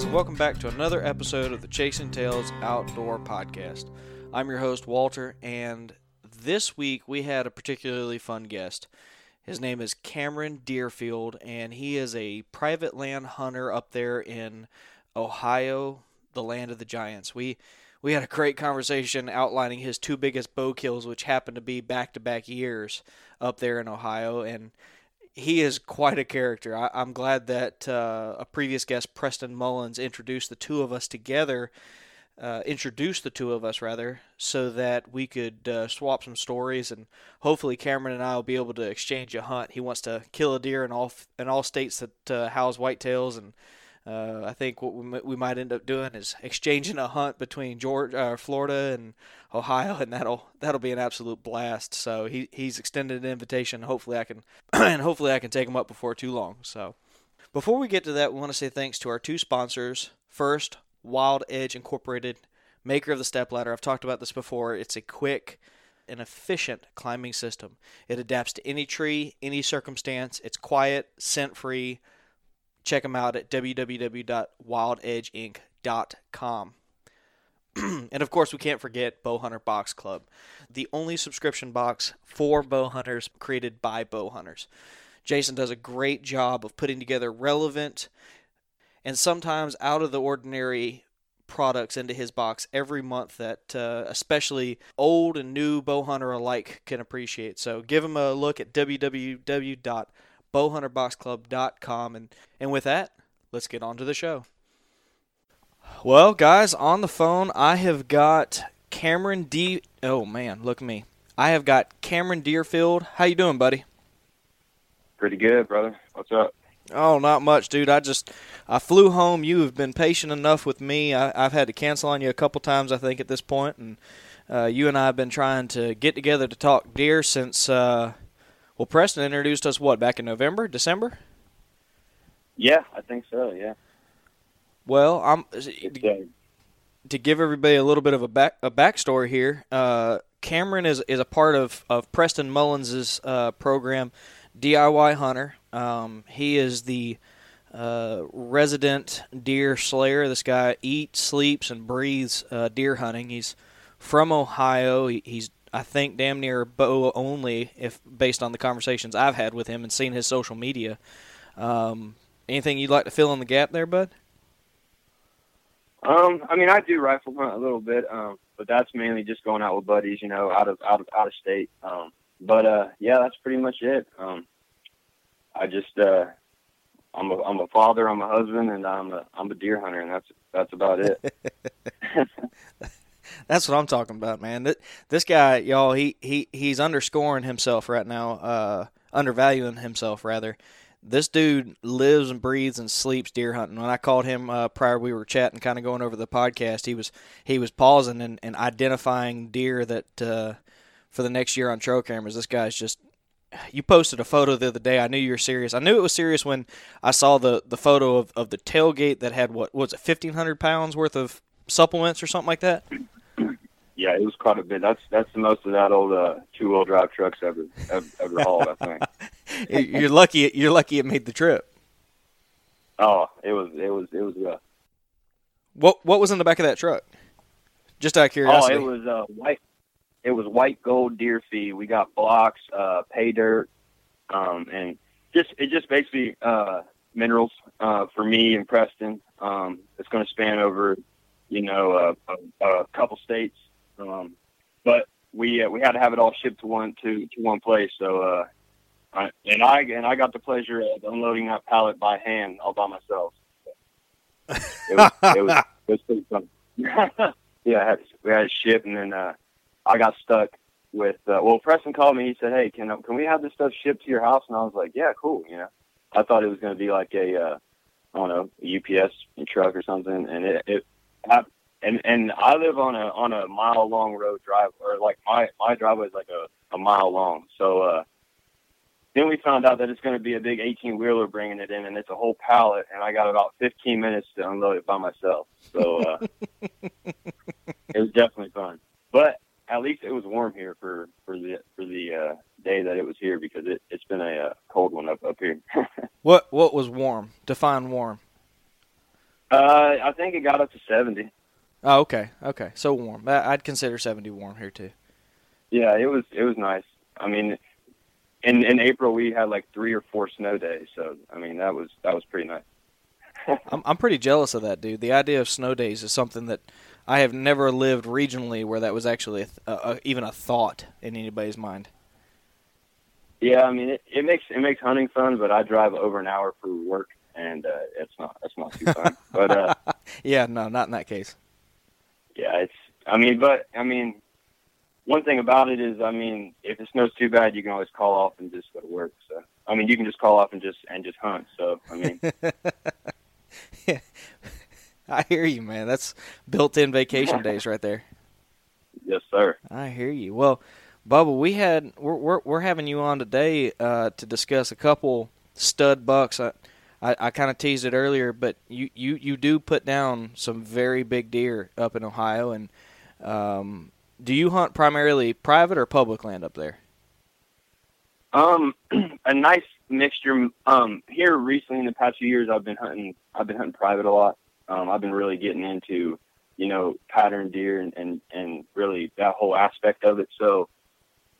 Guys, and welcome back to another episode of the Chasing Tails Outdoor Podcast. I'm your host, Walter, and this week we had a particularly fun guest. His name is Cameron Deerfield, and he is a private land hunter up there in Ohio, the land of the giants. We we had a great conversation outlining his two biggest bow kills, which happened to be back to back years up there in Ohio, and he is quite a character. I, am glad that uh, a previous guest, Preston Mullins, introduced the two of us together, uh, introduced the two of us rather, so that we could uh, swap some stories and hopefully Cameron and I will be able to exchange a hunt. He wants to kill a deer in all in all states that uh, house whitetails and. Uh, I think what we, we might end up doing is exchanging a hunt between Georgia, uh, Florida, and Ohio, and that'll that'll be an absolute blast. So he he's extended an invitation. Hopefully I can and hopefully I can take him up before too long. So before we get to that, we want to say thanks to our two sponsors. First, Wild Edge Incorporated, maker of the step ladder. I've talked about this before. It's a quick and efficient climbing system. It adapts to any tree, any circumstance. It's quiet, scent free. Check them out at www.wildedgeinc.com. and of course, we can't forget Bowhunter Box Club, the only subscription box for bow hunters created by bow hunters. Jason does a great job of putting together relevant and sometimes out of the ordinary products into his box every month that uh, especially old and new bow hunter alike can appreciate. So give him a look at www.bowhunterboxclub.com and and with that, let's get on to the show. Well, guys, on the phone, I have got Cameron D. Oh man, look at me. I have got Cameron Deerfield. How you doing, buddy? Pretty good, brother. What's up? Oh, not much, dude. I just I flew home. You have been patient enough with me. I, have had to cancel on you a couple times, I think, at this point, and uh, you and I have been trying to get together to talk deer since. Uh, well, Preston introduced us what back in November, December. Yeah, I think so. Yeah. Well, I'm to, to give everybody a little bit of a back a backstory here. Uh, Cameron is is a part of of Preston Mullins's uh, program, DIY Hunter. Um, he is the uh, resident deer slayer. This guy eats, sleeps, and breathes uh, deer hunting. He's from Ohio. He, he's I think damn near bow only, if based on the conversations I've had with him and seen his social media. Um, anything you'd like to fill in the gap there, bud? Um, I mean, I do rifle hunt a little bit, um, but that's mainly just going out with buddies, you know, out of out of out of state. Um, but uh, yeah, that's pretty much it. Um, I just uh, I'm a I'm a father, I'm a husband, and I'm a I'm a deer hunter, and that's that's about it. That's what I'm talking about, man. Th- This guy, y'all, he, he he's underscoring himself right now, uh, undervaluing himself rather. This dude lives and breathes and sleeps deer hunting. When I called him uh, prior, we were chatting, kind of going over the podcast. He was he was pausing and, and identifying deer that uh, for the next year on trail cameras. This guy's just. You posted a photo the other day. I knew you were serious. I knew it was serious when I saw the, the photo of, of the tailgate that had what was it, fifteen hundred pounds worth of supplements or something like that. Yeah, it was quite a bit. That's that's the most of that old uh, two wheel drive trucks ever ever, ever hauled. I think. you're lucky. You're lucky it made the trip. Oh, it was it was it was rough. What What was in the back of that truck? Just out of Oh, it was uh, white. It was white gold deer feed. We got blocks, uh, pay dirt, um, and just it just basically uh, minerals uh, for me and Preston. Um, it's going to span over, you know, uh, a, a couple states. Um, but we uh, we had to have it all shipped to one to to one place. So uh, I, and I and I got the pleasure of unloading that pallet by hand all by myself. It was it was, it was pretty fun. yeah, I had, we had it shipped, and then uh, I got stuck with. Uh, well, Preston called me. He said, "Hey, can can we have this stuff shipped to your house?" And I was like, "Yeah, cool." You know, I thought it was going to be like a, uh, I don't know, a UPS truck or something, and it, it and and I live on a on a mile long road drive, or like my my driveway is like a a mile long. So uh, then we found out that it's going to be a big 18 wheeler bringing it in, and it's a whole pallet, and I got about 15 minutes to unload it by myself. So uh, it was definitely fun, but at least it was warm here for for the for the uh, day that it was here because it it's been a uh, cold one up up here. what What was warm? Define warm. uh, I think it got up to 70. Oh, okay, okay. So warm. I'd consider seventy warm here too. Yeah, it was it was nice. I mean, in in April we had like three or four snow days, so I mean that was that was pretty nice. I'm I'm pretty jealous of that, dude. The idea of snow days is something that I have never lived regionally where that was actually a, a, a, even a thought in anybody's mind. Yeah, I mean it, it makes it makes hunting fun, but I drive over an hour for work, and uh, it's not it's not too fun. but uh, Yeah, no, not in that case. Yeah, it's I mean, but I mean, one thing about it is, I mean, if it snows too bad, you can always call off and just go to work. So I mean, you can just call off and just and just hunt. So I mean, yeah. I hear you, man. That's built-in vacation days right there. yes, sir. I hear you. Well, Bubba, we had we're we're, we're having you on today uh, to discuss a couple stud bucks. I I, I kind of teased it earlier, but you, you you do put down some very big deer up in Ohio, and um, do you hunt primarily private or public land up there? Um, a nice mixture. Um, here recently in the past few years, I've been hunting. I've been hunting private a lot. Um, I've been really getting into, you know, pattern deer and and and really that whole aspect of it. So,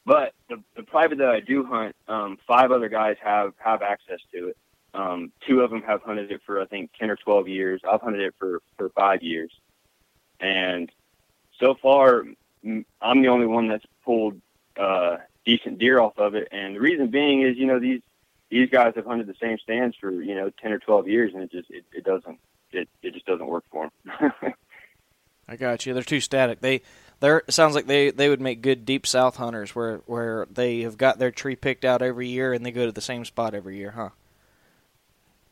but the the private that I do hunt, um, five other guys have have access to it. Um, two of them have hunted it for I think ten or twelve years. I've hunted it for for five years, and so far I'm the only one that's pulled uh, decent deer off of it. And the reason being is, you know, these these guys have hunted the same stands for you know ten or twelve years, and it just it, it doesn't it it just doesn't work for them. I got you. They're too static. They they're it sounds like they they would make good deep south hunters where where they have got their tree picked out every year and they go to the same spot every year, huh?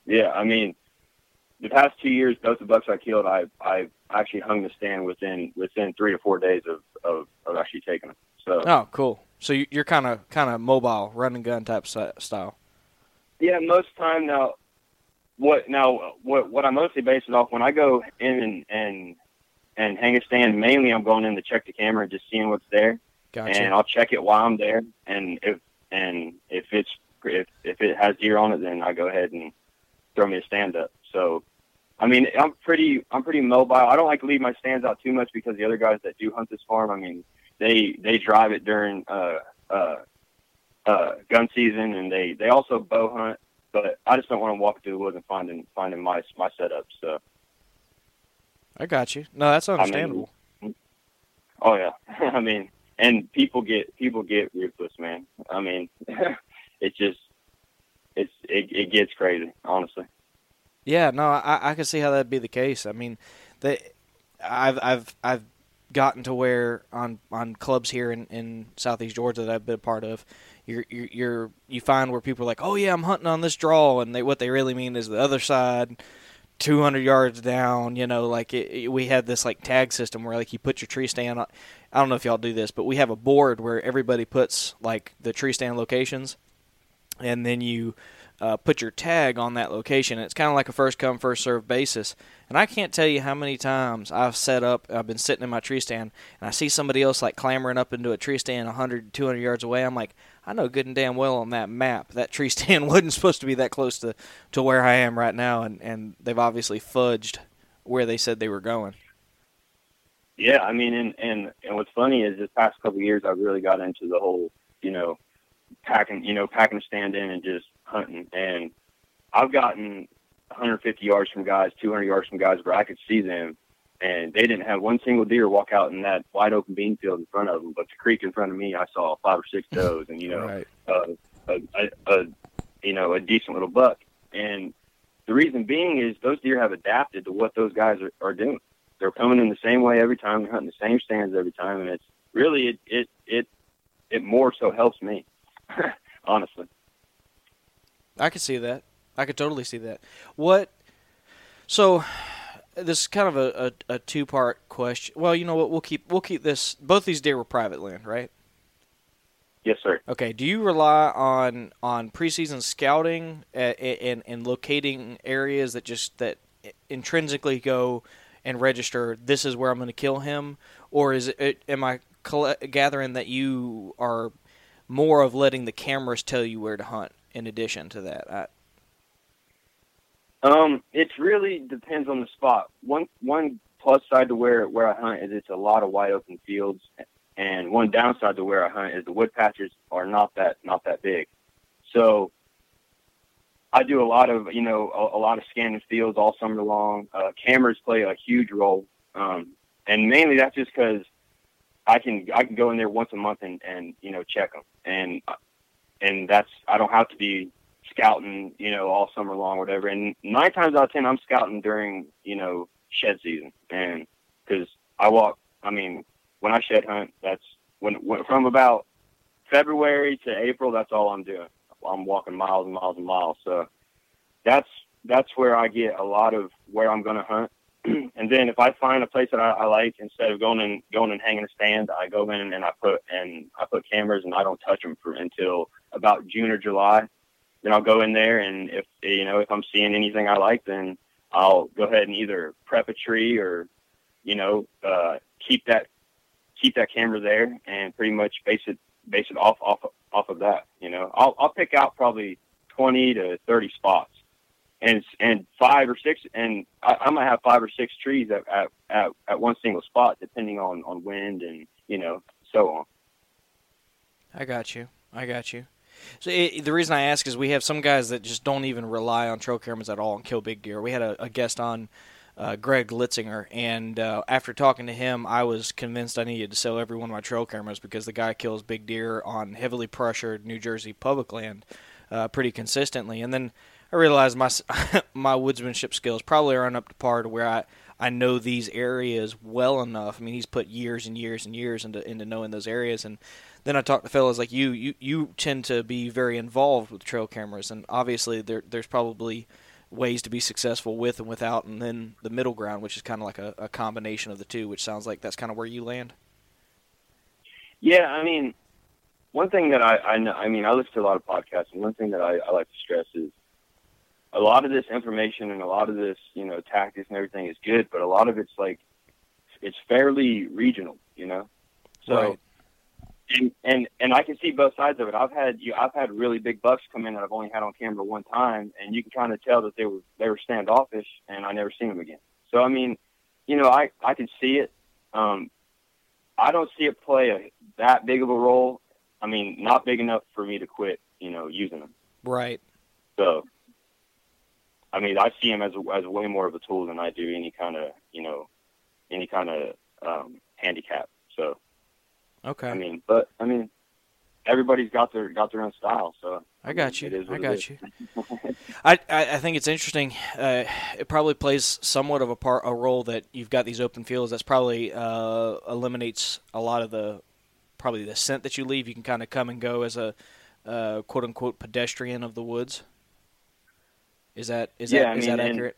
Yeah, I mean, the past two years, both the bucks I killed, I I actually hung the stand within within three to four days of of, of actually taking them. So Oh, cool. So you- you're kind of kind of mobile, run and gun type style. Yeah, most time now. What now? What what I mostly base it off when I go in and and and hang a stand. Mainly, I'm going in to check the camera and just seeing what's there, Gotcha. and I'll check it while I'm there. And if and if it's if if it has deer on it, then I go ahead and throw me a stand up. So, I mean, I'm pretty I'm pretty mobile. I don't like to leave my stands out too much because the other guys that do hunt this farm, I mean, they they drive it during uh uh uh gun season, and they they also bow hunt but I just don't want to walk through the woods and finding finding my my setup. So, I got you. No, that's understandable. oh yeah, I mean, and people get people get ruthless, man. I mean, it's just it's it, it gets crazy, honestly. Yeah, no, I I can see how that'd be the case. I mean, the I've I've I've gotten to where on on clubs here in, in southeast Georgia that I've been a part of, you're you're you find where people are like, oh yeah, I'm hunting on this draw, and they what they really mean is the other side, 200 yards down. You know, like it, it, we had this like tag system where like you put your tree stand. On, I don't know if y'all do this, but we have a board where everybody puts like the tree stand locations, and then you uh, put your tag on that location. It's kind of like a first come first serve basis. And I can't tell you how many times I've set up, I've been sitting in my tree stand, and I see somebody else like clambering up into a tree stand 100, 200 yards away. I'm like, I know good and damn well on that map that tree stand wasn't supposed to be that close to, to where I am right now, and, and they've obviously fudged where they said they were going. Yeah, I mean, and and and what's funny is this past couple years, I've really got into the whole, you know, packing, you know, packing a stand in and just hunting. And I've gotten 150 yards from guys, 200 yards from guys where I could see them, and they didn't have one single deer walk out in that wide open bean field in front of them. But the creek in front of me, I saw five or six does, and you know, Right. uh, a, a, a you know a decent little buck. And the reason being is those deer have adapted to what those guys are, are doing. They're coming in the same way every time. They're hunting the same stands every time, and it's really it it it it more so helps me, honestly. I could see that. I could totally see that. What? So, this is kind of a, a, a two part question. Well, you know what? We'll keep we'll keep this. Both these deer were private land, right? Yes, sir. Okay. Do you rely on on preseason scouting and and, and locating areas that just that intrinsically go and register? This is where I'm going to kill him, or is it? Am I gathering that you are more of letting the cameras tell you where to hunt? In addition to that, I, Um, it really depends on the spot. One one plus side to where where I hunt is it's a lot of wide open fields, and one downside to where I hunt is the wood patches are not that not that big. So I do a lot of you know a, a lot of scanning fields all summer long. Uh, cameras play a huge role, um, and mainly that's just because I can I can go in there once a month and and you know check them, and and that's I don't have to be scouting, you know, all summer long, whatever. And nine times out of ten, I'm scouting during, you know, shed season, and because I walk, I mean, when I shed hunt, that's when, when from about February to April, that's all I'm doing. I'm walking miles and miles and miles. So that's that's where I get a lot of where I'm going to hunt. and then if I find a place that I, I like, instead of going and going and hanging a stand, I go in and I put and I put cameras and I don't touch them for until about June or July. Then I'll go in there and if you know if I'm seeing anything I like, then I'll go ahead and either prep a tree or you know uh, keep that keep that camera there and pretty much base it base it off off off of that. You know, I'll I'll pick out probably twenty to thirty spots, and and five or six, and I, I might have five or six trees at, at at at one single spot, depending on on wind and you know so on. I got you. I got you. So it, the reason I ask is we have some guys that just don't even rely on trail cameras at all and kill big deer. We had a, a guest on, uh, Greg Litzinger, and uh, after talking to him, I was convinced I needed to sell every one of my trail cameras because the guy kills big deer on heavily pressured New Jersey public land uh, pretty consistently. And then I realize my my woodsmanship skills probably aren't up to par to where I. I know these areas well enough. I mean, he's put years and years and years into into knowing those areas, and then I talk to fellows like you. You you tend to be very involved with trail cameras, and obviously there there's probably ways to be successful with and without, and then the middle ground, which is kind of like a, a combination of the two, which sounds like that's kind of where you land. Yeah, I mean, one thing that I I, know, I mean I listen to a lot of podcasts, and one thing that I, I like to stress is a lot of this information and a lot of this you know tactics and everything is good, but a lot of it's like it's fairly regional, you know. So Right. and and and I can see both sides of it. I've had you I've had really big bucks come in that I've only had on camera one time, and you can kind of tell that they were they were standoffish, and I never seen them again. So I mean, you know, I I can see it. Um, I don't see it play a, that big of a role. I mean, not big enough for me to quit, you know, using them. Right. So, I mean, I see him as as way more of a tool than I do any kind of you know, any kind of um, handicap. So. Okay. I mean, but I mean, everybody's got their got their own style. So I got you. I got you. I, I think it's interesting. Uh, it probably plays somewhat of a part a role that you've got these open fields. That's probably uh, eliminates a lot of the probably the scent that you leave. You can kind of come and go as a uh, quote unquote pedestrian of the woods. Is that is Yeah, that I is mean, that and- accurate?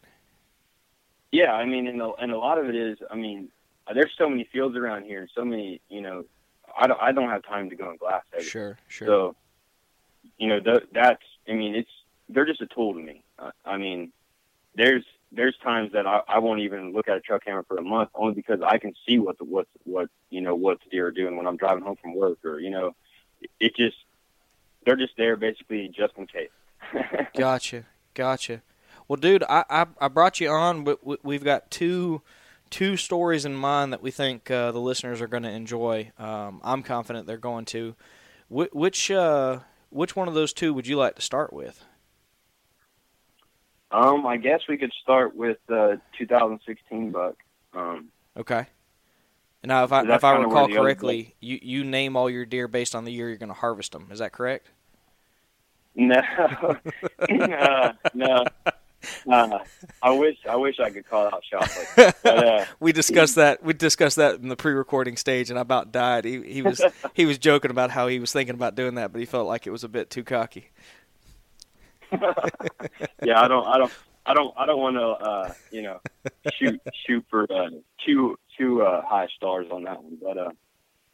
Yeah, I mean, and a, and a lot of it is, I mean, there's so many fields around here, and so many, you know, I don't I don't have time to go in glass every Sure, sure. So, you know, th- that's I mean, it's they're just a tool to me. Uh, I mean, there's there's times that I, I won't even look at a truck camera for a month only because I can see what the what what you know what the deer are doing when I'm driving home from work or you know, it just they're just there basically just in case. Gotcha, gotcha. Well, dude, I I, I brought you on, but we- we've got two two stories in mind that we think uh, the listeners are going to enjoy. Um, I'm confident they're going to. Wh- which uh, which one of those two would you like to start with? um, I guess we could start with uh, 2016 buck. Um, Okay. Now, if I if I recall correctly, you you name all your deer based on the year you're going to harvest them. Is that correct? No, uh, no. Uh, I wish I wish I could call out shots like that. But, uh, we discussed that. We discussed that in the pre-recording stage, and I about died. He, he was he was joking about how he was thinking about doing that, but he felt like it was a bit too cocky. yeah, I don't, I don't, I don't, I don't want to, uh, you know, shoot shoot for uh, too too uh, high stars on that one. But uh,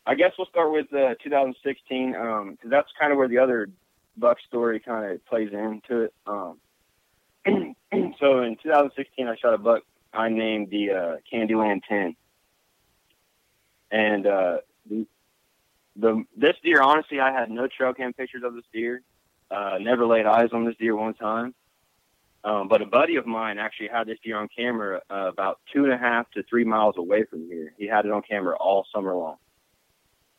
I guess we'll start with uh, 2016 because that's kind of where the other buck story kind of plays into it. Um, so in 2016, I shot a buck I named the uh, Candyland 10, and uh, the, the this deer honestly, I had no trail cam pictures of this deer. Uh, never laid eyes on this deer one time. Um, but a buddy of mine actually had this deer on camera uh, about two and a half to three miles away from here. He had it on camera all summer long,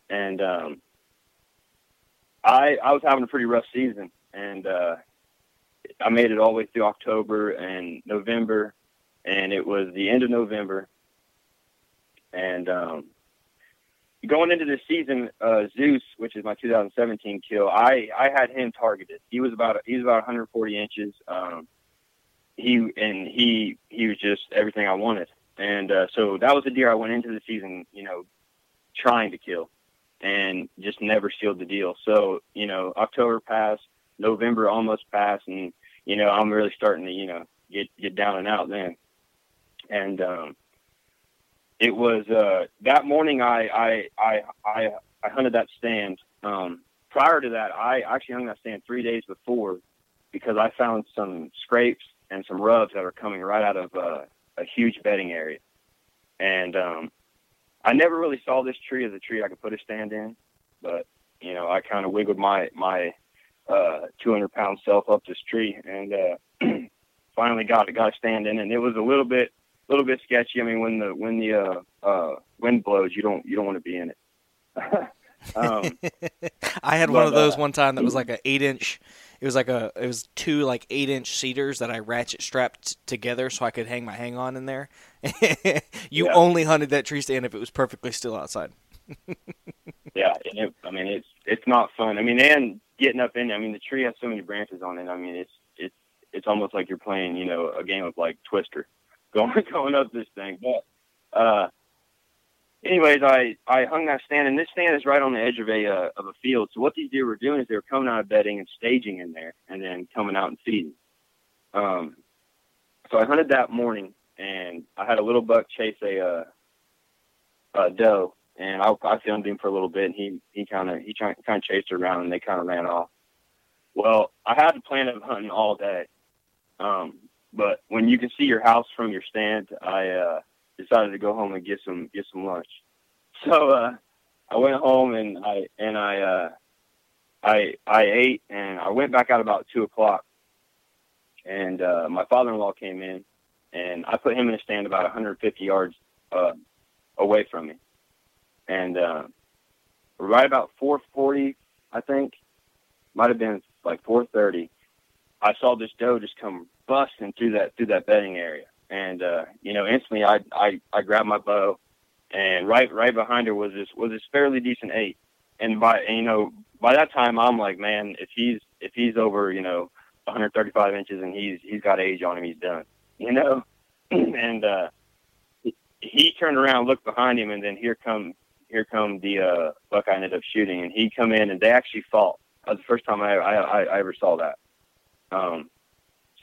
and um, I I was having a pretty rough season, and uh, I made it all the way through October and November, and it was the end of November, and um, going into the season, uh, Zeus, which is my 2017 kill, I, I had him targeted. He was about he was about 140 inches. Um, he and he he was just everything I wanted, and uh, so that was the deer I went into the season, you know, trying to kill, and just never sealed the deal. So you know, October passed, November almost passed, and you know, I'm really starting to you know get get down and out then, and um, it was uh, that morning I I I I, I hunted that stand. Um, prior to that, I actually hung that stand three days before because I found some scrapes and some rubs that are coming right out of uh, a huge bedding area, and um, I never really saw this tree as a tree I could put a stand in, but you know I kind of wiggled my my uh, 200 pound self up this tree and uh, finally got it got a stand in, and it was a little bit a little bit sketchy. I mean, when the when the uh, uh, wind blows, you don't you don't want to be in it. um, I had one of those uh, one time that was like an eight inch. It was like a it was two like eight inch cedars that I ratchet strapped together so I could hang my hang on in there. you Yeah. only hunted that tree stand if it was perfectly still outside. yeah, and it, I mean it's it's not fun. I mean, and getting up in. I mean, the tree has so many branches on it. I mean, it's it's it's almost like you're playing, you know, a game of like Twister, going going up this thing. But uh, anyways, I I hung that stand, and this stand is right on the edge of a uh, of a field. So what these deer were doing is they were coming out of bedding and staging in there, and then coming out and feeding. Um, so I hunted that morning, and I had a little buck chase a uh, a doe, and I, I filmed him for a little bit, and he he kind of he kind of chased her around, and they kind of ran off. Well, I had the plan of hunting all day, um, but when you can see your house from your stand, I uh, decided to go home and get some get some lunch. So uh, I went home and I and I uh, I I ate, and I went back out about two o'clock, and uh, my father-in-law came in, and I put him in a stand about 150 yards uh, away from me and uh, right about 4:40, I think, might have been like 4:30. I saw this doe just come busting through that through that bedding area, and uh, you know, instantly I, I I grabbed my bow, and right right behind her was this was this fairly decent eight, and by and, you know by that time I'm like, man, if he's if he's over, you know, 135 inches and he's he's got age on him, he's done. You know, and uh, he, turned around, looked behind him, and then here come here come the uh, buck I ended up shooting, and he come in and they actually fought. That was the first time I I, I ever saw that. Um,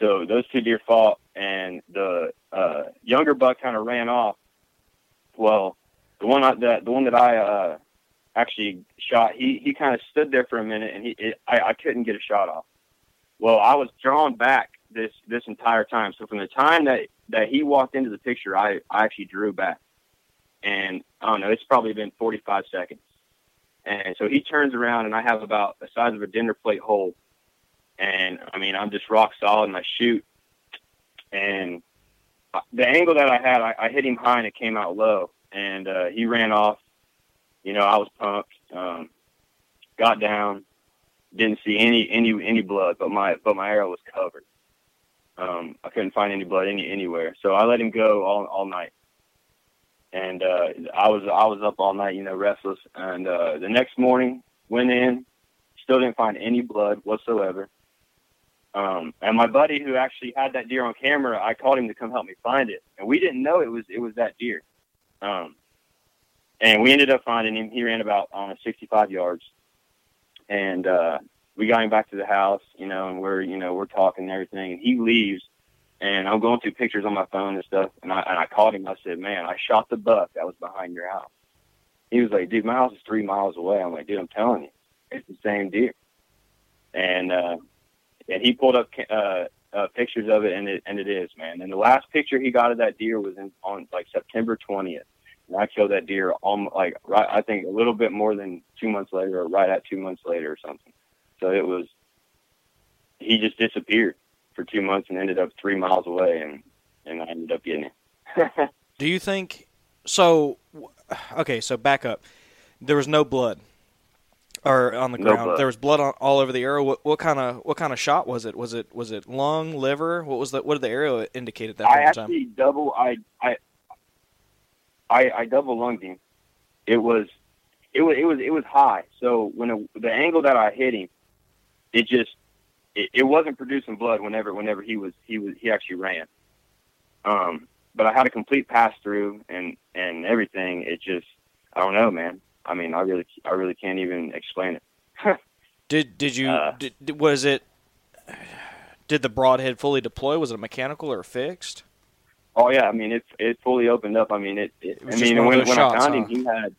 so those two deer fought, and the uh, younger buck kind of ran off. Well, the one I, that the one that I uh, actually shot, he he kind of stood there for a minute, and he it, I I couldn't get a shot off. Well, I was drawn back this this entire time. So from the time that that he walked into the picture, I I actually drew back, and I don't know, it's probably been 45 seconds. And so he turns around, and I have about the size of a dinner plate hole, and I mean I'm just rock solid, and I shoot, and the angle that I had, I, I hit him high, and it came out low, and uh, he ran off. You know, I was pumped. Um, got down, didn't see any any any blood, but my but my arrow was covered. Um, I couldn't find any blood any anywhere, so I let him go all all night. And uh, I was I was up all night, you know, restless. And uh, the next morning, went in, still didn't find any blood whatsoever. Um, and my buddy who actually had that deer on camera, I called him to come help me find it, and we didn't know it was it was that deer. Um, and we ended up finding him. He ran about on 65 yards, and uh, we got him back to the house, you know, and we're you know we're talking and everything, and he leaves, and I'm going through pictures on my phone and stuff, and I and I called him. I said, "Man, I shot the buck that was behind your house." He was like, "Dude, my house is three miles away." I'm like, "Dude, I'm telling you, it's the same deer." And uh, and he pulled up uh, uh, pictures of it, and it and it is, man. And the last picture he got of that deer was in on like September 20th. And I killed that deer almost like right, I think a little bit more than two months later, or right at two months later, or something. So it was. He just disappeared for two months and ended up three miles away, and and I ended up getting it. Do you think? So, okay, so back up. There was no blood, or on the No ground. blood. there was blood on, all over the arrow. What, what kind of what kind of shot was it? Was it was it lung, liver? What was the what did the arrow indicate at that I point in time? actually double I I I, I double lunged him. It was it was it was it was high. So when it, the angle that I hit him, it just it, it wasn't producing blood whenever whenever he was he was he actually ran. Um, but I had a complete pass through and and everything. It just I don't know, man. I mean, I really I really can't even explain it. Did did you Uh, did, was it? Did the broadhead fully deploy? Was it mechanical or fixed? Oh yeah, I mean it it fully opened up. I mean it. it, It I mean when when shots, I found huh? him, he had.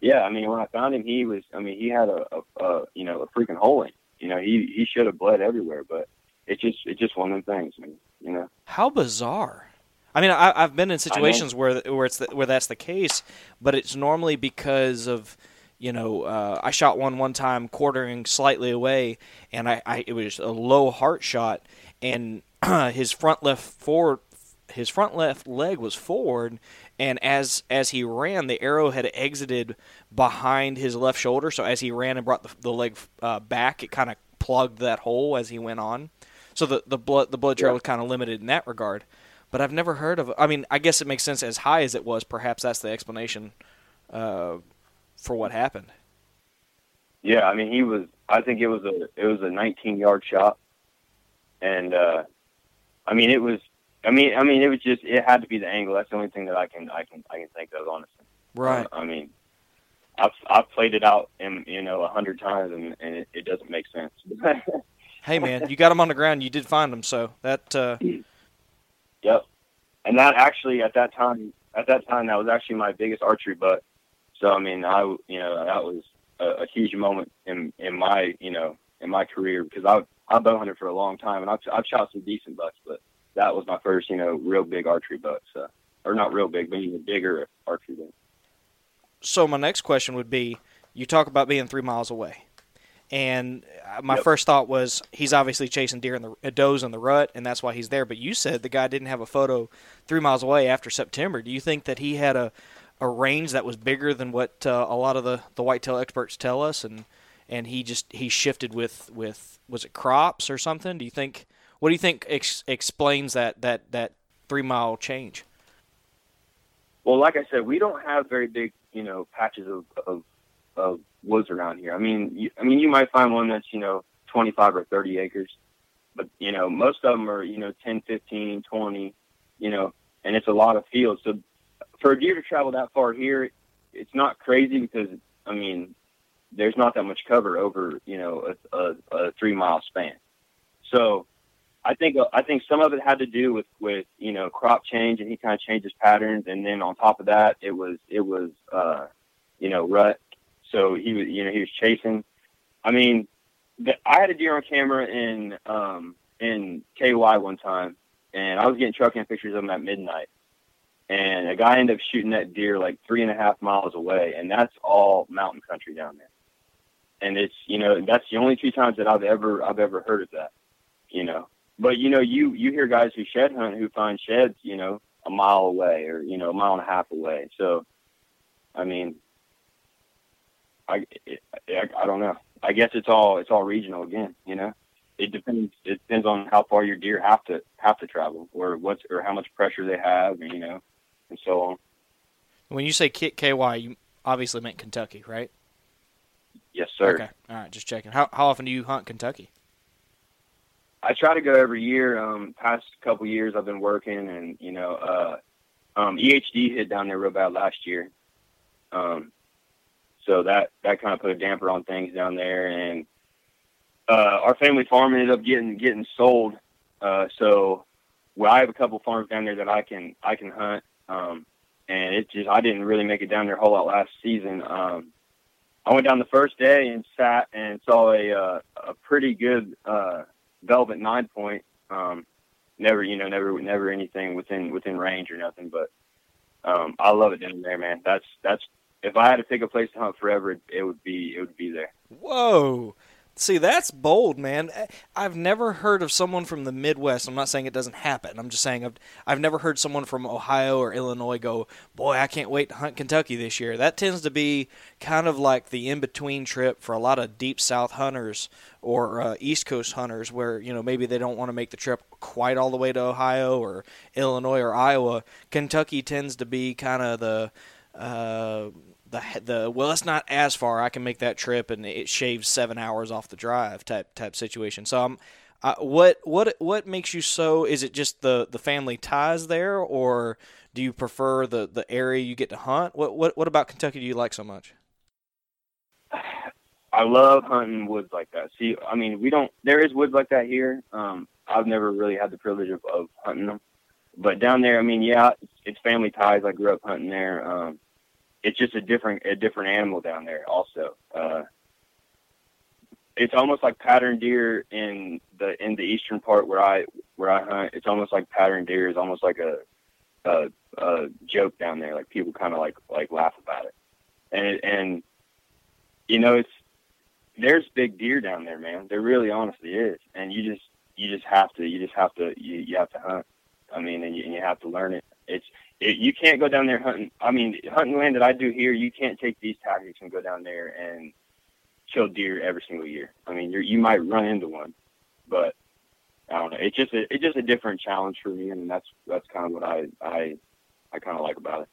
Yeah, I mean when I found him, he was. I mean he had a, a, a you know a freaking hole in. You know he he should have bled everywhere, but it just it's just one of them things. I mean, you know. How bizarre! I mean, I, I've been in situations where where it's the, where that's the case, but it's normally because of you know uh, I shot one one time quartering slightly away, and I, I it was a low heart shot, and his front left forward his front left leg was forward, and as as he ran, the arrow had exited behind his left shoulder. So as he ran and brought the, the leg uh, back, it kind of plugged that hole as he went on. So the the blood the blood trail Yeah. was kind of limited in that regard. But I've never heard of. I mean, I guess it makes sense as high as it was. Perhaps that's the explanation uh, for what happened. Yeah, I mean he was. I think it was a it was a 19 yard shot, and uh, I mean it was. I mean I mean it was just it had to be the angle. That's the only thing that I can I can I can think of honestly. Right. I mean, I've I've played it out in you know a hundred times and, and it, it doesn't make sense. hey, man, you got him on the ground. You did find him, so that. Uh, yep. And that actually at that time at that time that was actually my biggest archery butt. So I mean I you know that was a, a huge moment in in my you know in my career because I I bow hunted for a long time and I've I've shot some decent bucks, but that was my first you know real big archery buck. So or not real big, but even bigger archery buck. so my next question would be: You talk about being three miles away, and uh, my Yep. first thought was he's obviously chasing deer in the does in the rut, and that's why he's there. But you said the guy didn't have a photo three miles away after September. Do you think that he had a a range that was bigger than what uh, a lot of the the whitetail experts tell us, and and he just he shifted with with was it crops or something? Do you think? What do you think ex- explains that that that three mile change? Well, like I said, we don't have very big, you know, patches of of, of woods around here. I mean, you, I mean, you might find one that's you know 25 or 30 acres. But, you know, most of them are, you know, 10, 15, 20, you know, and it's a lot of fields. So for a deer to travel that far here, it's not crazy because, I mean, there's not that much cover over, you know, a, a, a three mile span. So I think, I think some of it had to do with, with, you know, crop change and he kind of changed his patterns. And then on top of that, it was, it was, uh, you know, rut. So he was, you know, he was chasing. I mean, the, I had a deer on camera in um, in KY one time, and I was getting trucking pictures of him at midnight. And a guy ended up shooting that deer like three and a half miles away, and that's all mountain country down there. And it's you know that's the only two times that I've ever I've ever heard of that, you know. But you know you you hear guys who shed hunt who find sheds you know a mile away or you know a mile and a half away. So, I mean, I I, I don't know. I guess it's all it's all regional again. You know, it depends. It depends on how far your deer have to have to travel, or what's or how much pressure they have, and you know, and so on. When you say KY, you obviously meant Kentucky, right? Yes, sir. Okay, all right, just checking. How how often do you hunt Kentucky? I try to go every year. Um, past couple years, I've been working, and you know, uh, um, EHD hit down there real bad last year. Um, so that that kind of put a damper on things down there. And uh, our family farm ended up getting getting sold. Uh, so well, I have a couple farms down there that I can I can hunt. Um, and it just I didn't really make it down there a whole lot last season. Um, I went down the first day and sat and saw a uh, a pretty good uh, velvet nine point. Um, never, you know, never, never anything within within range or nothing. But um, I love it down there, man. That's that's if I had to pick a place to hunt forever, it, it would be it would be there. Whoa. See, that's bold, man. I've never heard of someone from the Midwest. I'm not saying it doesn't happen. I'm just saying I've, I've never heard someone from Ohio or Illinois go, Boy, I can't wait to hunt Kentucky this year. That tends to be kind of like the in between trip for a lot of deep South hunters or uh, East Coast hunters where, you know, maybe they don't want to make the trip quite all the way to Ohio or Illinois or Iowa. Kentucky tends to be kind of the. Uh, the the well, it's not as far. I can make that trip, and it shaves seven hours off the drive type type situation. So I'm. Uh, what what what makes you so? Is it just the, the family ties there, or do you prefer the, the area you get to hunt? What what what about Kentucky do you like so much? I love hunting woods like that. See, I mean, we don't. There is woods like that here. Um, I've never really had the privilege of, of hunting them, but down there, I mean, yeah, it's, it's family ties. I grew up hunting there. Um, it's just a different a different animal down there. Also, uh, it's almost like pattern deer in the in the eastern part where I where I hunt. It's almost like pattern deer is almost like a a, a joke down there. Like people kind of like like laugh about it, and and you know it's there's big deer down there, man. There really honestly is, and you just you just have to you just have to you, you have to hunt. I mean, and you, and you have to learn it. It's it, you can't go down there hunting. I mean, hunting land that I do here, you can't take these tactics and go down there and kill deer every single year. I mean, you you might run into one, but I don't know. It's just a, it's just a different challenge for me, and that's that's kind of what I I I kind of like about it.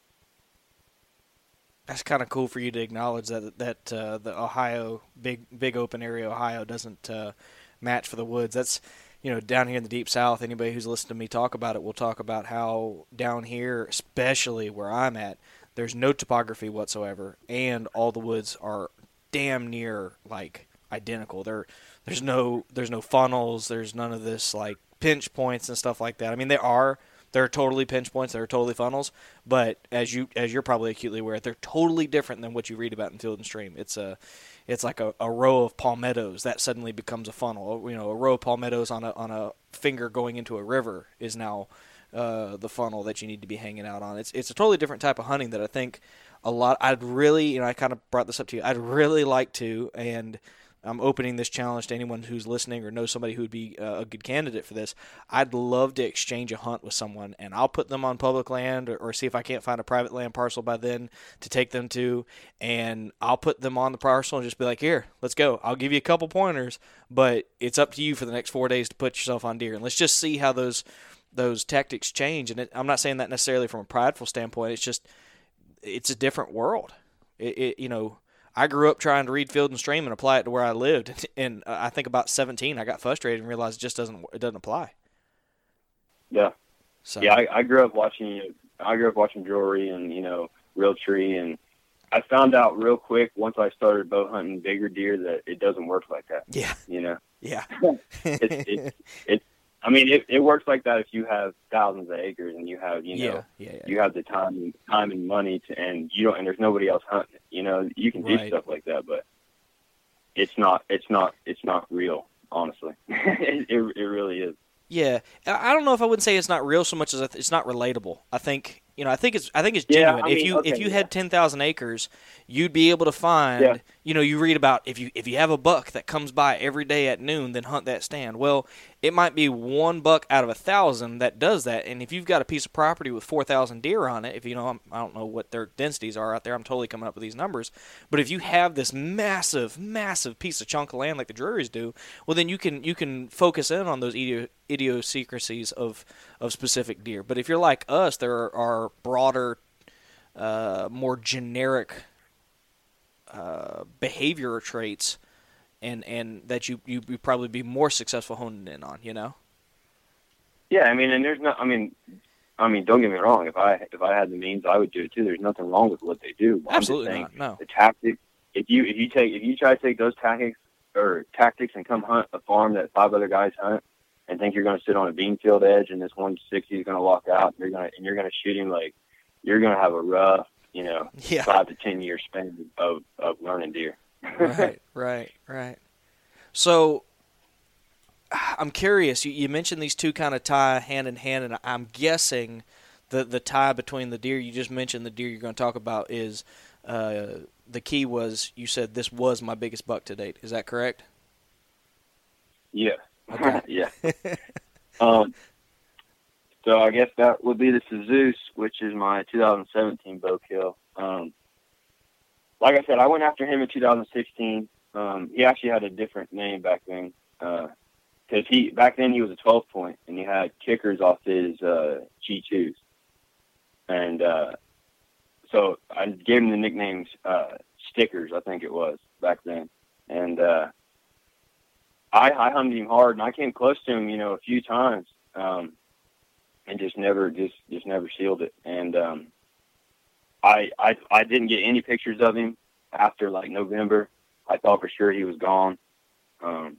That's kind of cool for you to acknowledge that that uh, the Ohio big big open area Ohio doesn't uh, match for the woods. That's you know, down here in the deep south, anybody who's listened to me talk about it will talk about how down here, especially where I'm at, there's no topography whatsoever, and all the woods are damn near like identical. There, there's no there's no funnels. There's none of this like pinch points and stuff like that. I mean, there are there are totally pinch points. They're totally funnels, but as you as you're probably acutely aware, they're totally different than what you read about in Field and Stream. It's a it's like a, a row of palmettos that suddenly becomes a funnel. You know, a row of palmettos on a on a finger going into a river is now uh, the funnel that you need to be hanging out on. It's it's a totally different type of hunting that I think a lot. I'd really, you know, I kind of brought this up to you. I'd really like to, and I'm opening this challenge to anyone who's listening or knows somebody who would be uh, a good candidate for this. I'd love to exchange a hunt with someone, and I'll put them on public land or, or, see if I can't find a private land parcel by then to take them to, and I'll put them on the parcel and just be like, "Here, let's go. I'll give you a couple pointers, but it's up to you for the next four days to put yourself on deer, and let's just see how those those tactics change." And it, I'm not saying that necessarily from a prideful standpoint. It's just it's a different world. It, it you know I grew up trying to read Field and Stream and apply it to where I lived, and uh, I think about 17, I got frustrated and realized it just doesn't it doesn't apply. Yeah. So Yeah, I, I grew up watching. I grew up watching Drury and you know Realtree, and I found out real quick once I started bow hunting bigger deer that it doesn't work like that. yeah, You know, yeah, it's it's, it's I mean, it, it works like that if you have thousands of acres and you have you know yeah, yeah, yeah. you have the time time and money to and you don't and there's nobody else hunting. You know, you can do Right. stuff like that, but it's not it's not it's not real. Honestly, it, it it really is. Yeah, I don't know if I wouldn't say it's not real so much as it's not relatable. I think you know, I think it's I think it's genuine. I if mean, you if you had ten thousand acres, you'd be able to find. You know, you read about if you if you have a buck that comes by every day at noon, then hunt that stand. Well, it might be one buck out of a thousand that does that, and if you've got a piece of property with four thousand deer on it, if you know, I don't know what their densities are out there. I'm totally coming up with these numbers, but if you have this massive, massive piece of chunk of land like the Drurys do, well, then you can you can focus in on those idiosyncrasies of of specific deer. But if you're like us, there are broader, uh, more generic uh, behavior traits, and and that you you would probably be more successful honing in on. You know. Yeah, I mean, and there's not. I mean, I mean, don't get me wrong. If I if I had the means, I would do it too. There's nothing wrong with what they do. I'm Absolutely saying not. No. The tactic. If you if you take if you try to take those tactics or tactics and come hunt a farm that five other guys hunt, and think you're going to sit on a bean field edge and this 160 is going to walk out, and you're going to and you're going to shoot him like you're going to have a rough, you know, Yeah. five to ten year span of of learning deer. right, right, right. So I'm curious. You, you mentioned these two kind of tie hand in hand, and I'm guessing the the tie between the deer you just mentioned, the deer you're going to talk about, is uh, the key was you said this was my biggest buck to date. Is that correct? Yeah. Okay. yeah. um, so I guess that would be the Zeus, which is my 2017 bow kill. Um, like I said, I went after him in 2016. Um, he actually had a different name back then, because he back then he was a 12 point and he had kickers off his uh, G2s, and uh, so I gave him the nicknames uh, Stickers, I think it was back then, and. Uh, I, I hunted him hard, and I came close to him, you know, a few times, um, and just never, just, just never sealed it. And um, I, I, I didn't get any pictures of him after like November. I thought for sure he was gone. Um,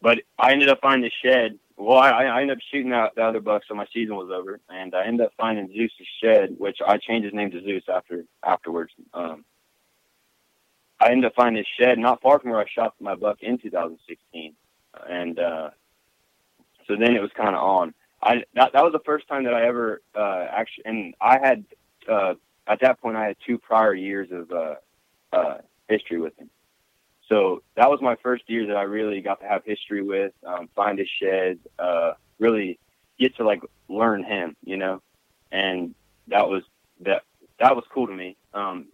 but I ended up finding the shed. Well, I, I ended up shooting out the other buck, so my season was over, and I ended up finding Zeus's shed, which I changed his name to Zeus after afterwards. Um, I ended up finding this shed not far from where I shot my buck in 2016, and uh, so then it was kind of on. I that, that was the first time that I ever uh, actually, and I had uh, at that point I had two prior years of uh, uh, history with him. So that was my first year that I really got to have history with, um, find his shed, uh, really get to like learn him, you know, and that was that that was cool to me. Um,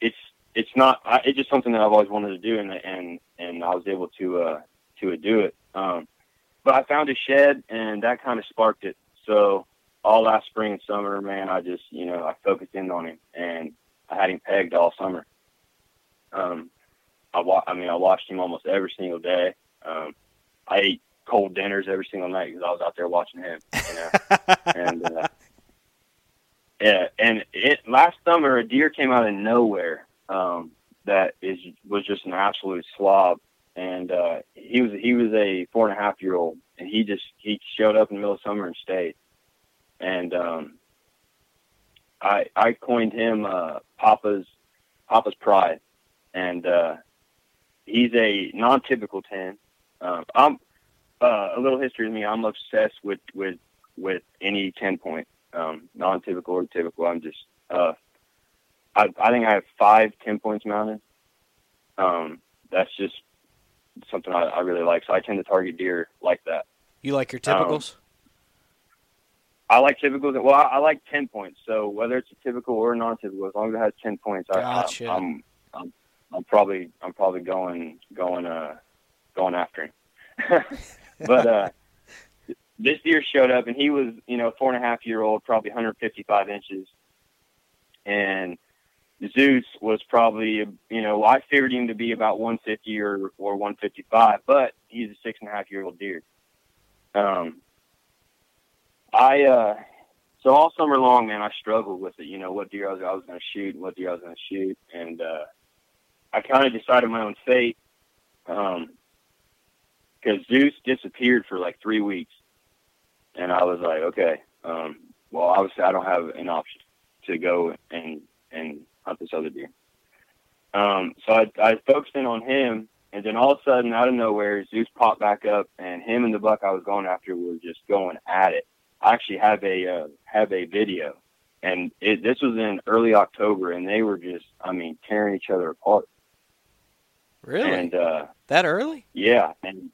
it's it's not I, it's just something that I've always wanted to do, and and and I was able to uh, to do it. Um, but I found a shed, and that kind of sparked it. So all last spring and summer, man, I just you know I focused in on him, and I had him pegged all summer. Um, I wa- I mean I watched him almost every single day. Um, I ate cold dinners every single night because I was out there watching him. You know, and uh, yeah, and it last summer a deer came out of nowhere um, that is was just an absolute slob, and uh, he was he was a four and a half year old, and he just he showed up in the middle of summer and stayed, and um, I I coined him uh, Papa's Papa's pride, and uh, he's a non-typical ten. Um, I'm uh, a little history of me. I'm obsessed with with with any ten point um, non-typical or typical. I'm just, uh, I, I think I have five 10 points mounted. Um, that's just something I, I really like. So I tend to target deer like that. You like your Um, typicals? I like typicals. Well, I, I like 10 points. So whether it's a typical or a non-typical, as long as it has 10 points, Gotcha. I, I, I'm, I'm, I'm probably, I'm probably going, going, uh, going after him. but, uh, this deer showed up and he was, you know, four and a half year old, probably 155 inches. And Zeus was probably, you know, I figured him to be about 150 or, or 155, but he's a six and a half year old deer. Um, I, uh, so all summer long, man, I struggled with it, you know, what deer I was, I was going to shoot and what deer I was going to shoot. And, uh, I kind of decided my own fate. Um, cause Zeus disappeared for like three weeks. And I was like, okay, um, well, obviously I don't have an option to go and, and this other deer. Um, so I, I focused in on him, and then all of a sudden, out of nowhere, Zeus popped back up, and him and the buck I was going after were just going at it. I actually have a uh, have a video, and it, this was in early October, and they were just, I mean, tearing each other apart. Really? And uh, that early? yeah, and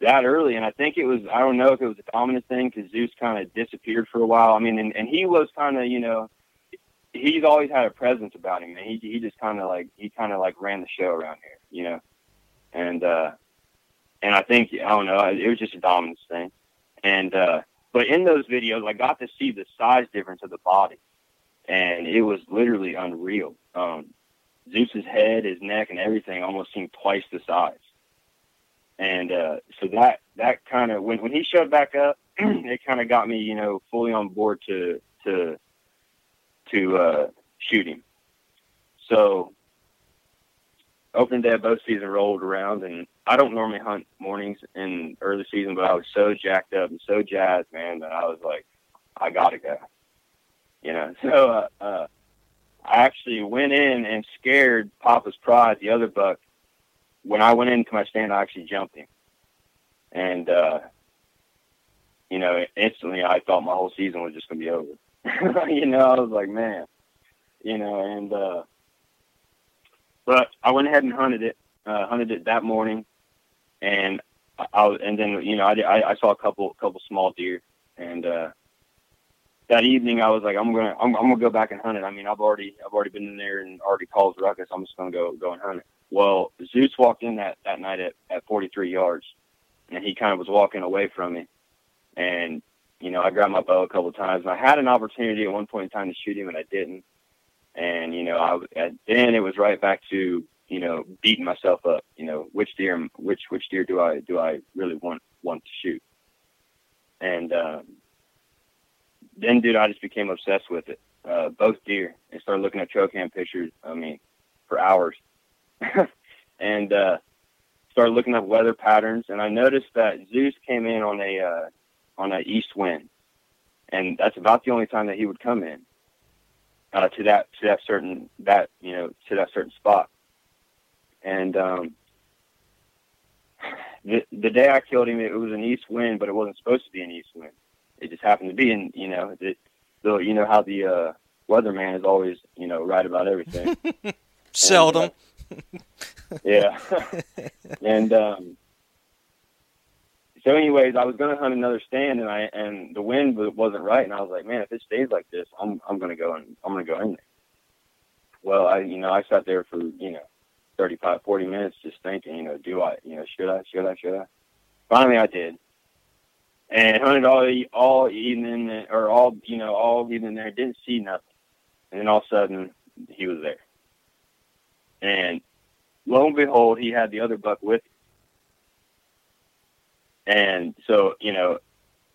that early, and I think it was, I don't know if it was a dominant thing because Zeus kind of disappeared for a while. I mean, and, and he was kind of, you know, he's always had a presence about him, and he he just kind of like he kind of like ran the show around here, you know, and uh, and I think I don't know, it was just a dominance thing, and uh, but in those videos, I got to see the size difference of the body, and it was literally unreal. Um, Zeus's head, his neck, and everything almost seemed twice the size, and uh, so that that kind of when when he showed back up, it kind of got me, you know, fully on board to to to uh, shoot him. So opening day of bow season rolled around, and I don't normally hunt mornings in early season, but I was so jacked up and so jazzed, man, that I was like, I gotta go. You know, so uh, uh, I actually went in and scared Papa's Pride, the other buck. When I went into my stand, I actually jumped him, and uh, you know, instantly I thought my whole season was just gonna be over. you know, I was like, man, you know, and uh, but I went ahead and hunted it, uh, hunted it that morning, and I, was, and then you know, I, I I saw a couple couple small deer, and uh, that evening I was like, I'm gonna I'm, I'm gonna go back and hunt it. I mean, I've already I've already been in there and already called ruckus. I'm just gonna go go and hunt it. Well, Zeus walked in that that night at at 43 yards, and he kind of was walking away from me, and you know, I grabbed my bow a couple of times, I had an opportunity at one point in time to shoot him, and I didn't. And you know, I and then it was right back to you know beating myself up. You know, which deer, which which deer do I do I really want want to shoot? And um, then, dude, I just became obsessed with it. Uh, both deer, and started looking at trail cam pictures. I mean, for hours, and uh, started looking up weather patterns. And I noticed that Zeus came in on a uh, on an east wind, and that's about the only time that he would come in uh, to that to that certain that you know to that certain spot. And um, the the day I killed him, it was an east wind, but it wasn't supposed to be an east wind. It just happened to be, and you know, it, the you know how the uh, weatherman is always you know right about everything. Seldom. yeah, and um, so anyways, I was to hunt another stand, and I and the wind wasn't right, and I was like, man, if it stays like this, I'm I'm to go and I'm to go in there. Well, I you know I sat there for you know 35, 40 minutes just thinking, you know, do I, you know, should I, should I, should I? Finally, I did, and hunted all all evening or all you know all evening there, didn't see nothing, and then all of a sudden he was there, and lo and behold, he had the other buck with him. And so, you know,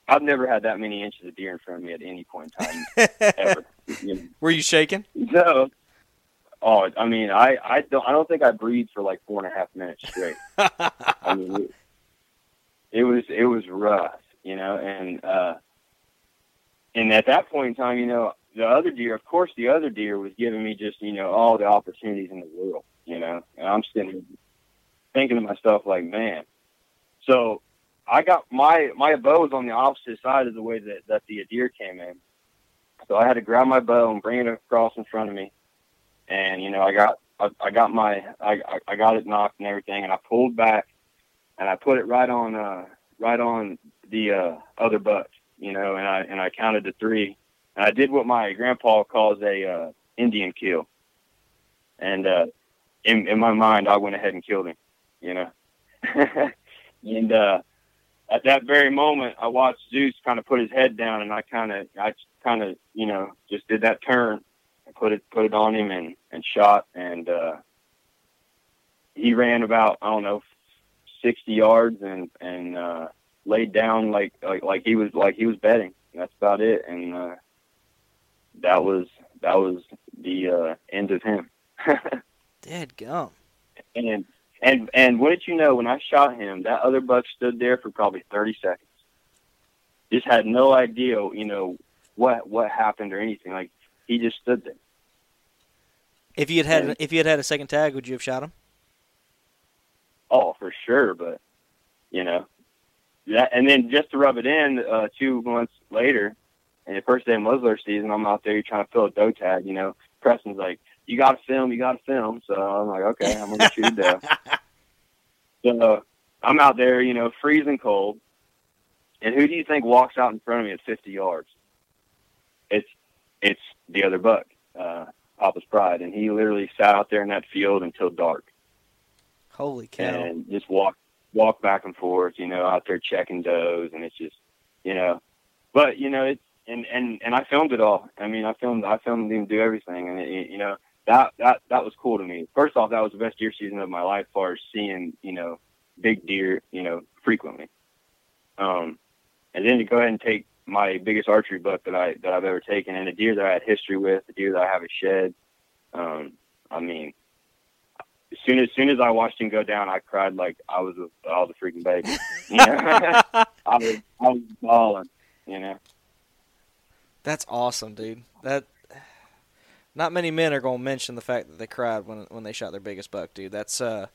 I've never had that many inches of deer in front of me at any point in time ever. You know, Were you shaking? No. oh, I mean, I, I don't, I don't think I breathed for like four and a half minutes straight. I mean, it, it was, it was rough, you know, and, uh, and at that point in time, you know, the other deer, of course, the other deer was giving me just, you know, all the opportunities in the world, you know, and I'm sitting thinking to myself, like, man, so I got my, my bow was on the opposite side of the way that, that the deer came in. So I had to grab my bow and bring it across in front of me. And, you know, I got, I, I got my, I, I- got it nocked and everything. And I pulled back and I put it right on, uh, right on the, uh, other butt, you know, and I, and I counted to three and I did what my grandpa calls a, uh, Indian kill. And, uh, in, in my mind, I went ahead and killed him, you know, and, uh, at that very moment, I watched Zeus kind of put his head down, and I kind of, I kind of, you know, just did that turn and put it put it on him and and shot and uh, he ran about I don't know sixty yards and and uh, laid down like like like he was like he was betting. That's about it, and uh, that was that was the uh, end of him. Dead gum. And and and what did you know? When I shot him, that other buck stood there for probably thirty seconds. Just had no idea, you know, what what happened or anything. Like he just stood there. If you had had if you had had a second tag, would you have shot him? Oh, for sure. But you know, that and then just to rub it in, uh, two months later, and the first day of muzzleloader season, I'm out there trying to fill a doe tag. You know, Preston's like, "You got to film, you got to film." So I'm like, "Okay, I'm gonna shoot doe." so I'm out there, you know, freezing cold, and who do you think walks out in front of me at 50 yards? It's it's the other buck, uh, Papa's Pride, and he literally sat out there in that field until dark. Holy cow! And just walked walk back and forth, you know, out there checking does, and it's just, you know, but you know, it's and and and I filmed it all. I mean, I filmed I filmed him do everything, and it, you know, that that that was cool to me. First off, that was the best deer season of my life, as far as seeing, you know, big deer, you know, frequently. Um, and then to go ahead and take my biggest archery buck that I that I've ever taken, and a deer that I had history with, a deer that I have a shed. Um, I mean, as soon as soon as I watched him go down, I cried like I was with all the freaking baby. You know? I was I was bawling. You know. That's awesome, dude. That not many men are gonna mention the fact that they cried when when they shot their biggest buck, dude. That's uh,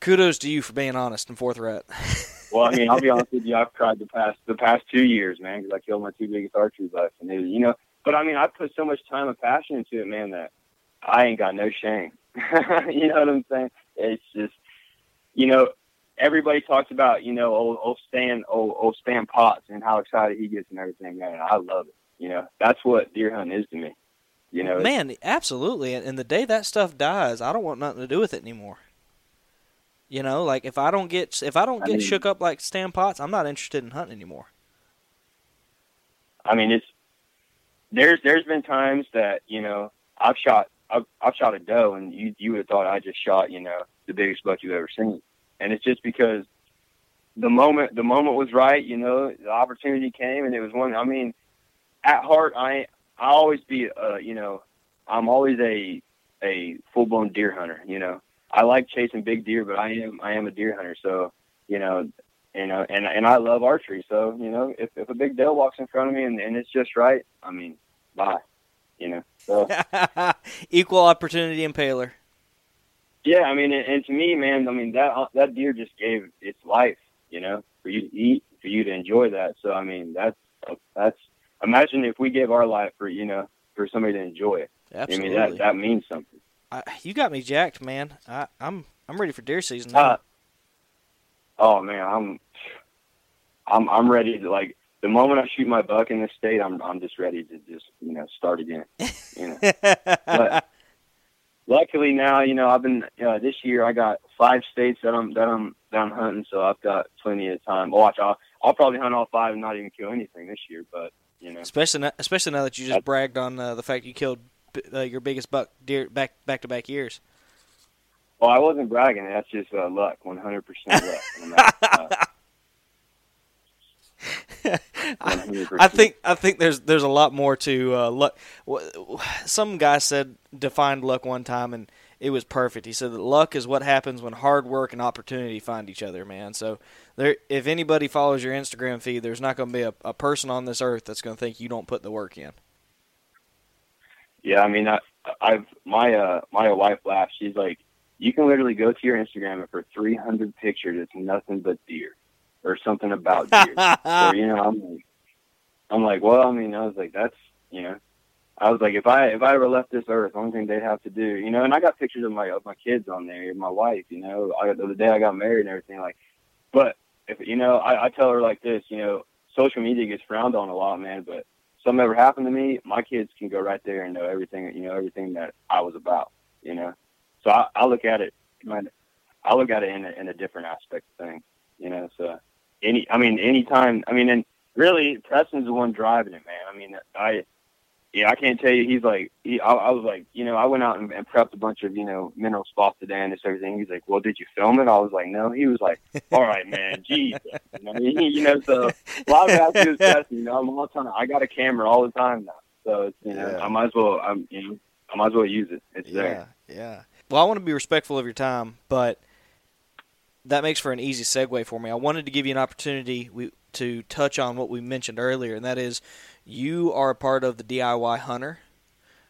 kudos to you for being honest and forthright. well, I mean, I'll be honest with you. I've cried the past the past two years, man, because I killed my two biggest archery bucks, and it, you know. But I mean, I put so much time and passion into it, man, that I ain't got no shame. you know what I'm saying? It's just, you know, everybody talks about, you know, old, old Stan, old, old Stan Potts and how excited he gets and everything, man. I love it. You know, that's what deer hunting is to me. You know, man, absolutely. And the day that stuff dies, I don't want nothing to do with it anymore. You know, like if I don't get if I don't get I mean, shook up like Stan Potts, I'm not interested in hunting anymore. I mean, it's there's there's been times that you know I've shot I've, I've shot a doe, and you you would have thought I just shot you know the biggest buck you've ever seen, and it's just because the moment the moment was right. You know, the opportunity came, and it was one. I mean, at heart, I I always be uh you know I'm always a a full blown deer hunter. You know, I like chasing big deer, but I am I am a deer hunter. So you know, you know, and and I love archery. So you know, if if a big doe walks in front of me and, and it's just right, I mean, bye you know. So. Equal opportunity impaler. Yeah, I mean, and, and to me, man, I mean that that deer just gave its life, you know, for you to eat, for you to enjoy that. So I mean, that's that's imagine if we gave our life for you know for somebody to enjoy it. Absolutely. I mean, that that means something. I, you got me jacked, man. I, I'm I'm ready for deer season now. Uh, oh man, I'm I'm I'm ready to like the moment I shoot my buck in the state, I'm I'm just ready to just you know start again. You know, but luckily now you know I've been uh, this year I got five states that I'm that I'm that I'm hunting, so I've got plenty of time. Watch, I'll I'll probably hunt all five and not even kill anything this year, but you know, especially now, especially now that you just bragged on uh, the fact you killed uh, your biggest buck deer back back to back years. Well, I wasn't bragging. That's just uh, luck, 100% luck. uh, I think I think there's there's a lot more to uh, luck. Some guy said defined luck one time, and it was perfect. He said that luck is what happens when hard work and opportunity find each other, man. So there, if anybody follows your Instagram feed, there's not going to be a, a person on this earth that's going to think you don't put the work in. Yeah, I mean, I, I've my uh my wife laughs. She's like, you can literally go to your Instagram and for 300 pictures, it's nothing but deer or something about deer. so you know, I'm like, I'm like, well, I mean, I was like, that's you know, I was like, if I if I ever left this earth, the only thing they'd have to do, you know, and I got pictures of my of my kids on there, my wife, you know, I, the day I got married and everything, like, but if you know, I, I tell her like this, you know, social media gets frowned on a lot, man, but something ever happened to me, my kids can go right there and know everything, you know, everything that I was about, you know. So I, I look at it, I look at it in a, in a different aspect of things, you know. So any, I mean, anytime, I mean, and really, Preston's the one driving it, man. I mean, I, yeah, I can't tell you. He's like, he, I, I was like, you know, I went out and, and prepped a bunch of, you know, mineral spots today and this everything. He's like, well, did you film it? I was like, no. He was like, all right, man, Jesus. You know, you know so a lot of that is testing. You know, I'm all the time. I got a camera all the time now, so it's, you know, Yeah. I might as well, I'm, you know, I might as well use it. It's Yeah, there. yeah. Well, I want to be respectful of your time, but that makes for an easy segue for me. I wanted to give you an opportunity we, to touch on what we mentioned earlier, and that is you are a part of the DIY Hunter.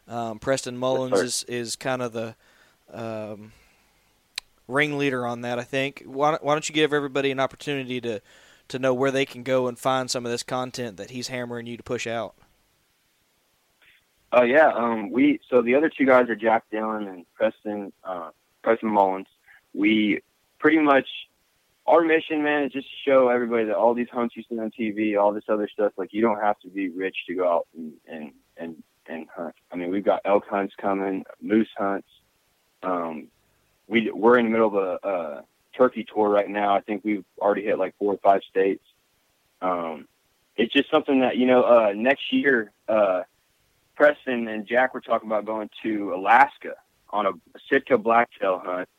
Um, Preston Mullins is, is kind of the um, ringleader on that, I think. Why, don't- why don't you give everybody an opportunity to, to know where they can go and find some of this content that he's hammering you to push out? Oh yeah, um, we so the other two guys are Jack Dillon and Preston uh, Preston Mullins. We pretty much our mission, man, is just to show everybody that all these hunts you see on TV, all this other stuff, like you don't have to be rich to go out and and and, and hunt. I mean, we've got elk hunts coming, moose hunts. Um, we we're in the middle of a, a turkey tour right now. I think we've already hit like four or five states. Um, it's just something that you know. Uh, next year. Uh, Preston and Jack were talking about going to Alaska on a Sitka blacktail hunt,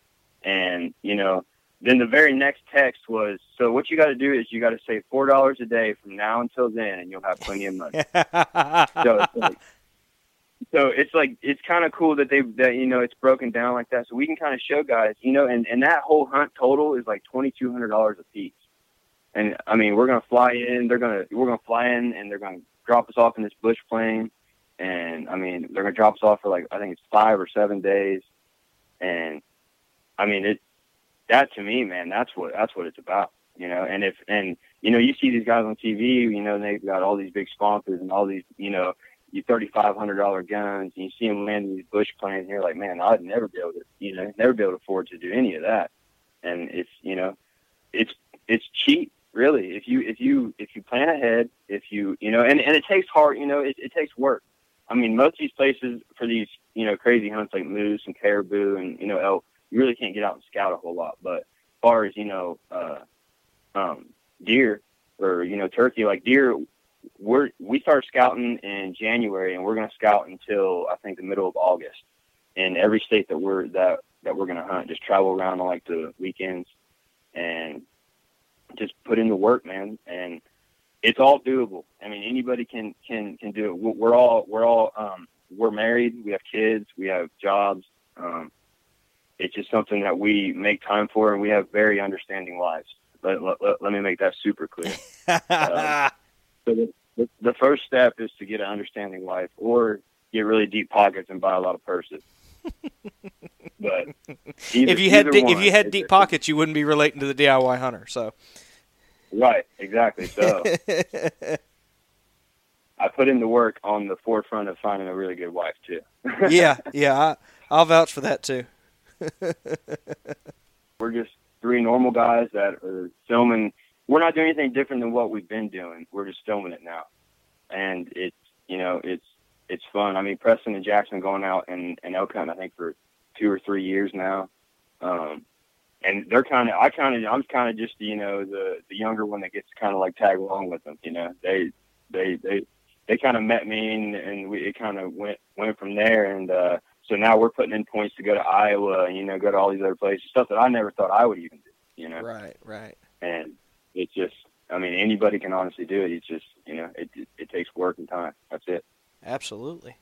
and you know, then the very next text was, "So what you got to do is you got to save four dollars a day from now until then, and you'll have plenty of money." so, it's like, so it's like it's kind of cool that they that you know it's broken down like that, so we can kind of show guys, you know, and and that whole hunt total is like twenty two hundred dollars a piece. And I mean, we're gonna fly in. They're gonna we're gonna fly in, and they're gonna drop us off in this bush plane and I mean they're gonna drop us off for like I think it's five or seven days, and I mean it. That to me, man, that's what that's what it's about, you know. And if and you know you see these guys on TV, you know they've got all these big sponsors and all these you know you thirty five hundred dollar guns, and you see them landing these bush planes, and you're like, man, I'd never be able to, you know, never be able to afford to do any of that. And it's you know, it's it's cheap really if you if you if you plan ahead if you you know and and it takes hard you know it, it takes work I mean, most of these places for these, you know, crazy hunts like moose and caribou and, you know, elk, you really can't get out and scout a whole lot. But as far as, you know, uh, um, deer or, you know, turkey, like deer, we're, we start scouting in January and we're going to scout until I think the middle of August in every state that we're, that, that we're going to hunt, just travel around on like the weekends and just put in the work, man. And, it's all doable. I mean, anybody can can can do it. We're all we're all um, we're married. We have kids. We have jobs. Um, it's just something that we make time for, and we have very understanding lives. Let, let, let, me make that super clear. Uh, so the, the, first step is to get an understanding wife, or get really deep pockets and buy a lot of purses. but either, if you had di- if you had deep pockets, you wouldn't be relating to the DIY hunter. So right, exactly. So. I put in the work on the forefront of finding a really good wife too. yeah, yeah, I, I'll vouch for that too. We're just three normal guys that are filming. We're not doing anything different than what we've been doing. We're just filming it now, and it's you know it's it's fun. I mean, Preston and Jackson going out and and elk hunting I think for two or three years now, um, and they're kind of I kind of I'm kind of just you know the the younger one that gets kind of like tag along with them. You know, they they they they kind of met me and, and we it kind of went went from there and uh so now we're putting in points to go to Iowa and you know go to all these other places stuff that I never thought I would even do you know Right, right. and it's just I mean anybody can honestly do it it's just you know it it, it takes work and time that's it Absolutely,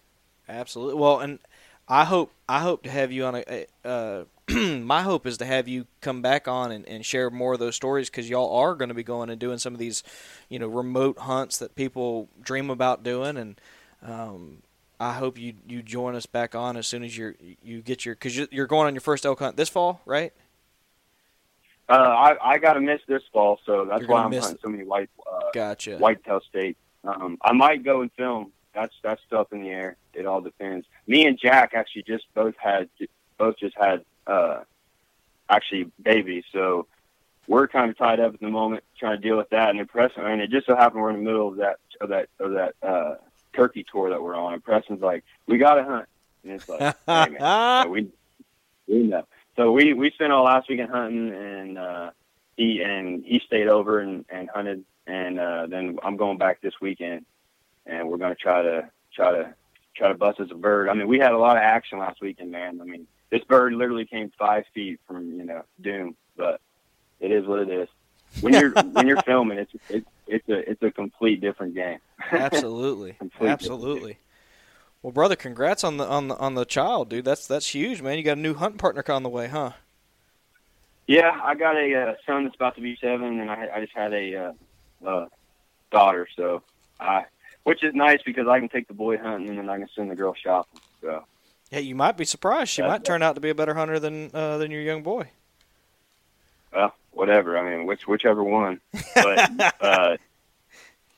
absolutely. Well, and I hope I hope to have you on a. Uh, my hope is to have you come back on and, and share more of those stories because y'all are going to be going and doing some of these, you know, remote hunts that people dream about doing, and um, I hope you you join us back on as soon as you're you get your because you're, you're going on your first elk hunt this fall, right? uh I I got to miss this fall so that's why I'm miss hunting so many white uh Gotcha. whitetail states um I might go and film that's that's up in the air it all depends me and Jack actually just both had both just had uh actually babies so we're kind of tied up at the moment trying to deal with that and impressing and it just so happened we're in the middle of that of that of that uh turkey tour that we're on and Preston's like we gotta hunt and it's like hey, man. So we we know so we we spent all last weekend hunting and uh he and he stayed over and and hunted and uh then I'm going back this weekend and we're going to try to try to try to bust us a bird. I mean, we had a lot of action last weekend, man. I mean, this bird literally came five feet from you know doom, but it is what it is. When you're when you're filming, it's it's it's a it's a complete different game. Absolutely, absolutely. Well, brother, congrats on the on the on the child, dude. That's that's huge, man. You got a new hunting partner on the way, huh? Yeah, I got a uh, son that's about to be seven, and I, I just had a uh, uh, daughter. So I, which is nice because I can take the boy hunting and then I can send the girl shopping. So yeah, you might be surprised. She might turn out to be a better hunter than uh, than your young boy. Well, whatever. I mean, which whichever one. But uh,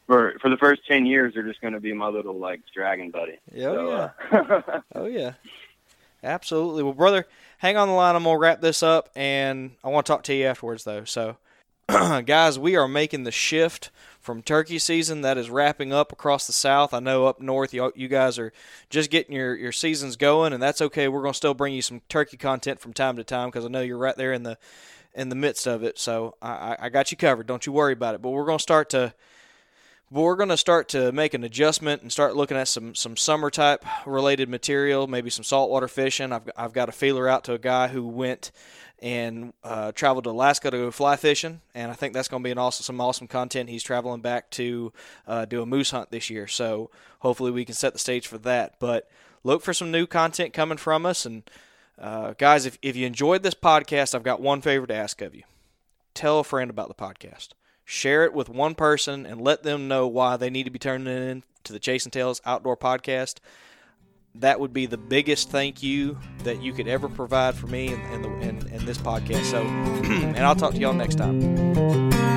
for for the first ten years, they're just going to be my little like dragon buddy. Oh so, yeah. Uh, oh yeah. Absolutely. Well, brother, hang on the line. I'm gonna wrap this up, and I want to talk to you afterwards, though. So, guys, we are making the shift from turkey season that is wrapping up across the south. I know up north, you, you guys are just getting your, your seasons going, and that's okay. We're gonna still bring you some turkey content from time to time because I know you're right there in the in the midst of it. So I, I got you covered. Don't you worry about it. But we're gonna start to we're going to start to make an adjustment and start looking at some some summer type related material, maybe some saltwater fishing. I've I've got a feeler out to a guy who went and uh, traveled to Alaska to go fly fishing, and I think that's going to be an awesome some awesome content. He's traveling back to uh, do a moose hunt this year, so hopefully we can set the stage for that. But look for some new content coming from us, and uh, guys, if if you enjoyed this podcast, I've got one favor to ask of you: tell a friend about the podcast share it with one person and let them know why they need to be turning in to the Chasing Tails Outdoor Podcast. That would be the biggest thank you that you could ever provide for me and, and, and, and this podcast. So, and I'll talk to y'all next time.